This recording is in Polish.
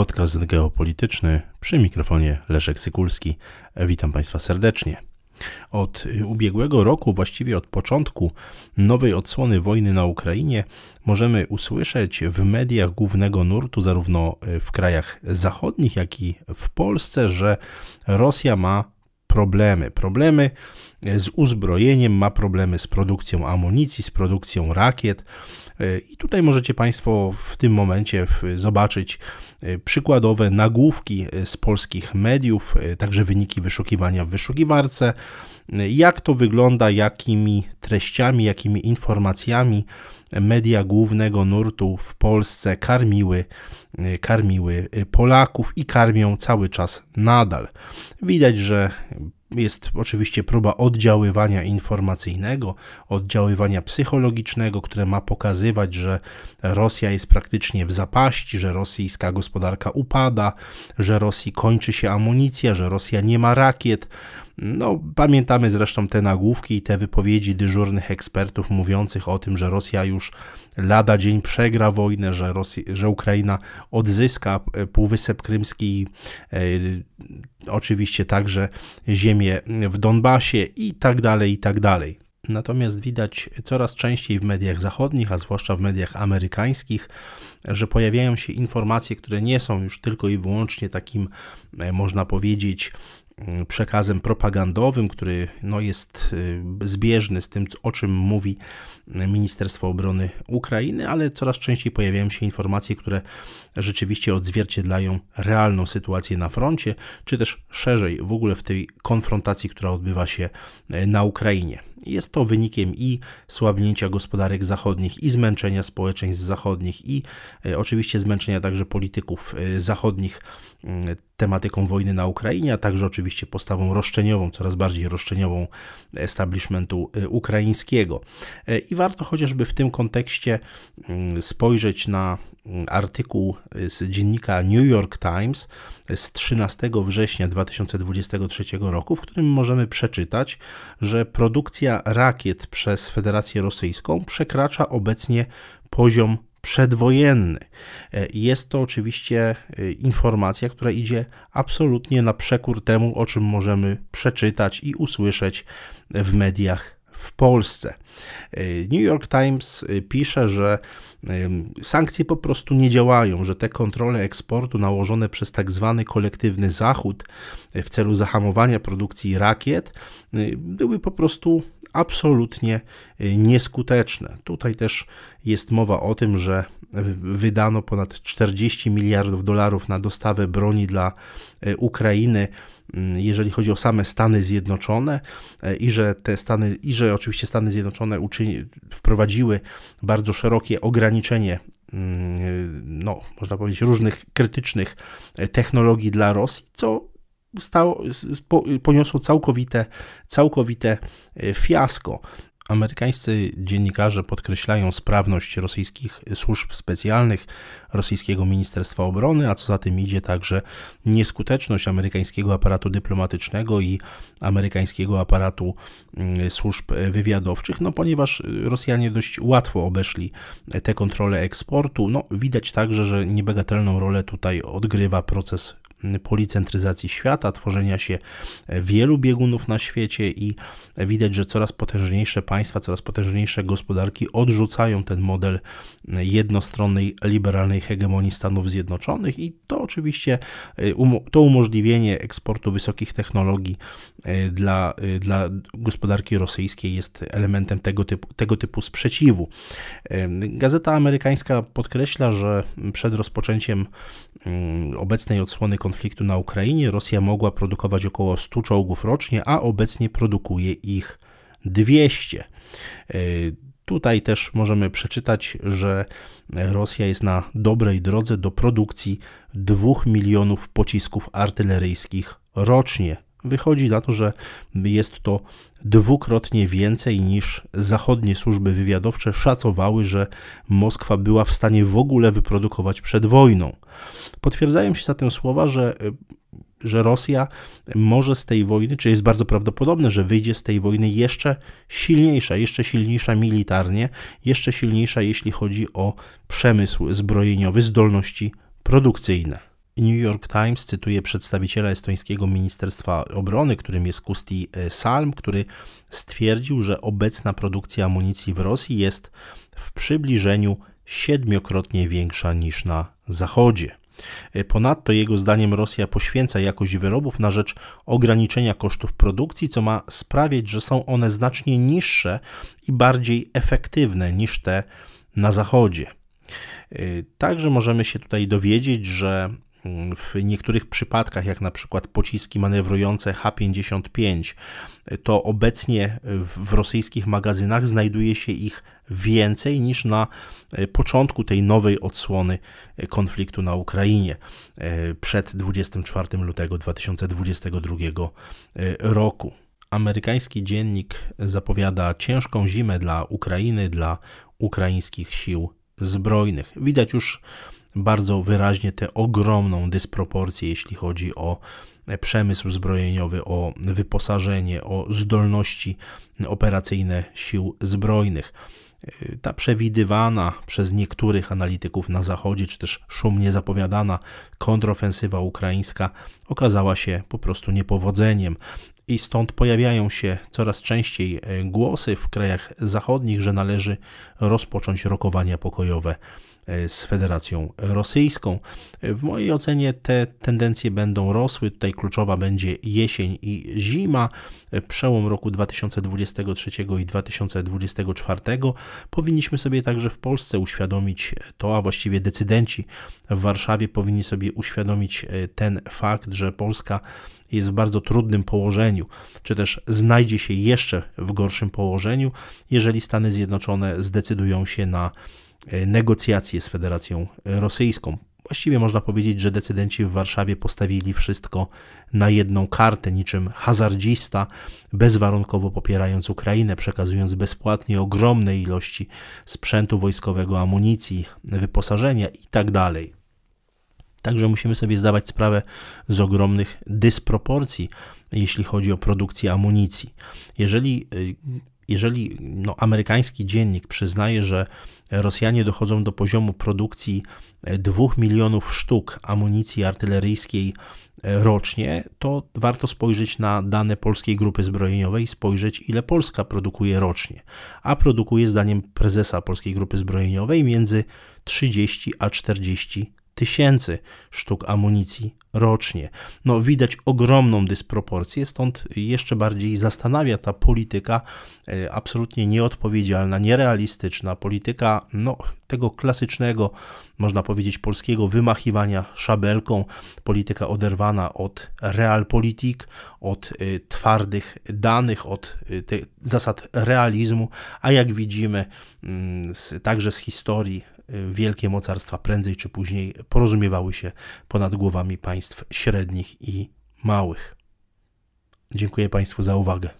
podcast geopolityczny przy mikrofonie Leszek Sykulski. Witam Państwa serdecznie. Od ubiegłego roku, właściwie od początku nowej odsłony wojny na Ukrainie, możemy usłyszeć w mediach głównego nurtu, zarówno w krajach zachodnich, jak i w Polsce, że Rosja ma problemy. Problemy z uzbrojeniem, ma problemy z produkcją amunicji, z produkcją rakiet. I tutaj możecie Państwo w tym momencie zobaczyć e, przykładowe nagłówki e, z polskich mediów, e, także wyniki wyszukiwania w wyszukiwarce. Jak to wygląda, jakimi treściami, jakimi informacjami media głównego nurtu w Polsce karmiły, karmiły Polaków i karmią cały czas nadal. Widać, że jest oczywiście próba oddziaływania informacyjnego, oddziaływania psychologicznego, które ma pokazywać, że Rosja jest praktycznie w zapaści, że rosyjska gospodarka upada, że Rosji kończy się amunicja, że Rosja nie ma rakiet. No, pamiętamy zresztą te nagłówki i te wypowiedzi dyżurnych ekspertów mówiących o tym, że Rosja już lada dzień przegra wojnę, że, Rosja, że Ukraina odzyska Półwysep Krymski, e, oczywiście także ziemię w Donbasie i tak dalej, i tak dalej. Natomiast widać coraz częściej w mediach zachodnich, a zwłaszcza w mediach amerykańskich, że pojawiają się informacje, które nie są już tylko i wyłącznie takim, e, można powiedzieć, przekazem propagandowym, który no, jest y, zbieżny z tym, o czym mówi Ministerstwo Obrony Ukrainy, ale coraz częściej pojawiają się informacje, które rzeczywiście odzwierciedlają realną sytuację na froncie, czy też szerzej w ogóle w tej konfrontacji, która odbywa się e, na Ukrainie. Jest to wynikiem i słabnięcia gospodarek zachodnich, i zmęczenia społeczeństw zachodnich, i e, oczywiście zmęczenia także polityków e, zachodnich mm, tematyką wojny na Ukrainie, a także oczywiście postawą roszczeniową, coraz bardziej roszczeniową establishmentu ukraińskiego. I warto chociażby w tym kontekście mm, spojrzeć na artykuł z dziennika New York Times z 13 września 2023 roku, w którym możemy przeczytać, że produkcja rakiet przez Federację Rosyjską przekracza obecnie poziom przedwojenny. Jest to oczywiście e, informacja, która idzie absolutnie na przekór temu, o czym możemy przeczytać i usłyszeć w mediach w Polsce. E, New York Times e, pisze, że sankcje po prostu nie działają, że te kontrole eksportu nałożone przez tak zwany kolektywny Zachód e, w celu zahamowania produkcji rakiet były po prostu absolutnie nieskuteczne. Tutaj też jest mowa o tym, że wydano ponad 40 miliardów dolarów na dostawę broni dla Ukrainy Mm, jeżeli chodzi o same Stany Zjednoczone i że te Stany, i że oczywiście Stany Zjednoczone uczyni, wprowadziły bardzo szerokie ograniczenie mm, no, można powiedzieć, różnych krytycznych technologii dla Rosji, co stało, poniosło całkowite, całkowite e, fiasko. Amerykańscy dziennikarze podkreślają sprawność rosyjskich służb specjalnych, rosyjskiego Ministerstwa Obrony, a co za tym idzie także nieskuteczność amerykańskiego aparatu dyplomatycznego i amerykańskiego aparatu mm, służb wywiadowczych, no ponieważ Rosjanie dość łatwo obeszli te kontrole eksportu. No, widać także, że niebagatelną rolę tutaj odgrywa proces policentryzacji świata, tworzenia się wielu biegunów na świecie i widać, że coraz potężniejsze państwa, coraz potężniejsze gospodarki odrzucają ten model jednostronnej, liberalnej hegemonii Stanów Zjednoczonych i to oczywiście to umożliwienie eksportu wysokich technologii e, dla, e, dla gospodarki rosyjskiej jest elementem tego typu, tego typu sprzeciwu. E, Gazeta amerykańska podkreśla, że przed rozpoczęciem mm, obecnej odsłony konfliktu na Ukrainie Rosja mogła produkować około 100 czołgów rocznie, a obecnie produkuje ich 200. E, tutaj też możemy przeczytać, że Rosja jest na dobrej drodze do produkcji 2 milionów pocisków artyleryjskich rocznie. Wychodzi na to, że jest to dwukrotnie więcej niż zachodnie służby wywiadowcze szacowały, że Moskwa była w stanie w ogóle wyprodukować przed wojną. Potwierdzają się zatem słowa, że że Rosja może z tej wojny, czy jest bardzo prawdopodobne, że wyjdzie z tej wojny jeszcze silniejsza, jeszcze silniejsza militarnie, jeszcze silniejsza, jeśli chodzi o przemysł zbrojeniowy, zdolności produkcyjne. New York Times cytuje przedstawiciela estońskiego Ministerstwa Obrony, którym jest Kusti Salm, który stwierdził, że obecna produkcja amunicji w Rosji jest w przybliżeniu siedmiokrotnie większa niż na Zachodzie. Ponadto jego zdaniem Rosja poświęca jakość wyrobów na rzecz ograniczenia kosztów produkcji, co ma sprawiać, że są one znacznie niższe i bardziej efektywne niż te na Zachodzie. Także możemy się tutaj dowiedzieć, że w niektórych przypadkach, jak na przykład pociski manewrujące H-55, to obecnie w rosyjskich magazynach znajduje się ich więcej niż na początku tej nowej odsłony konfliktu na Ukrainie przed 24 lutego 2022 roku. Amerykański dziennik zapowiada ciężką zimę dla Ukrainy, dla ukraińskich sił zbrojnych. Widać już bardzo wyraźnie tę ogromną dysproporcję, jeśli chodzi o przemysł zbrojeniowy, o wyposażenie, o zdolności operacyjne sił zbrojnych. Ta przewidywana przez niektórych analityków na Zachodzie, czy też szumnie zapowiadana kontrofensywa ukraińska okazała się po prostu niepowodzeniem. I stąd pojawiają się coraz częściej głosy w krajach zachodnich, że należy rozpocząć rokowania pokojowe E, z Federacją Rosyjską. W mojej ocenie te tendencje będą rosły. Tutaj kluczowa będzie jesień i zima. Przełom roku 2023 i 2024 powinniśmy sobie także w Polsce uświadomić to, a właściwie decydenci w Warszawie powinni sobie uświadomić e, ten fakt, że Polska jest w bardzo trudnym położeniu, czy też znajdzie się jeszcze w gorszym położeniu, jeżeli Stany Zjednoczone zdecydują się na E, negocjacje z Federacją Rosyjską. Właściwie można powiedzieć, że decydenci w Warszawie postawili wszystko na jedną kartę, niczym hazardzista, bezwarunkowo popierając Ukrainę, przekazując bezpłatnie ogromne ilości sprzętu wojskowego, amunicji, wyposażenia itd. Tak Także musimy sobie zdawać sprawę z ogromnych dysproporcji, jeśli chodzi o produkcję amunicji. Jeżeli y, jeżeli no, amerykański dziennik przyznaje, że Rosjanie dochodzą do poziomu produkcji 2 milionów sztuk amunicji artyleryjskiej rocznie, to warto spojrzeć na dane polskiej grupy zbrojeniowej, spojrzeć ile Polska produkuje rocznie. A produkuje zdaniem prezesa polskiej grupy zbrojeniowej między 30 a 40 tysięcy sztuk amunicji rocznie. No, widać ogromną dysproporcję, stąd jeszcze bardziej zastanawia ta polityka e, absolutnie nieodpowiedzialna, nierealistyczna, polityka no, tego klasycznego, można powiedzieć, polskiego wymachiwania szabelką, polityka oderwana od realpolitik, od y, twardych danych, od y, zasad realizmu, a jak widzimy z, także z historii wielkie mocarstwa prędzej czy później porozumiewały się ponad głowami państw średnich i małych. Dziękuję Państwu za uwagę.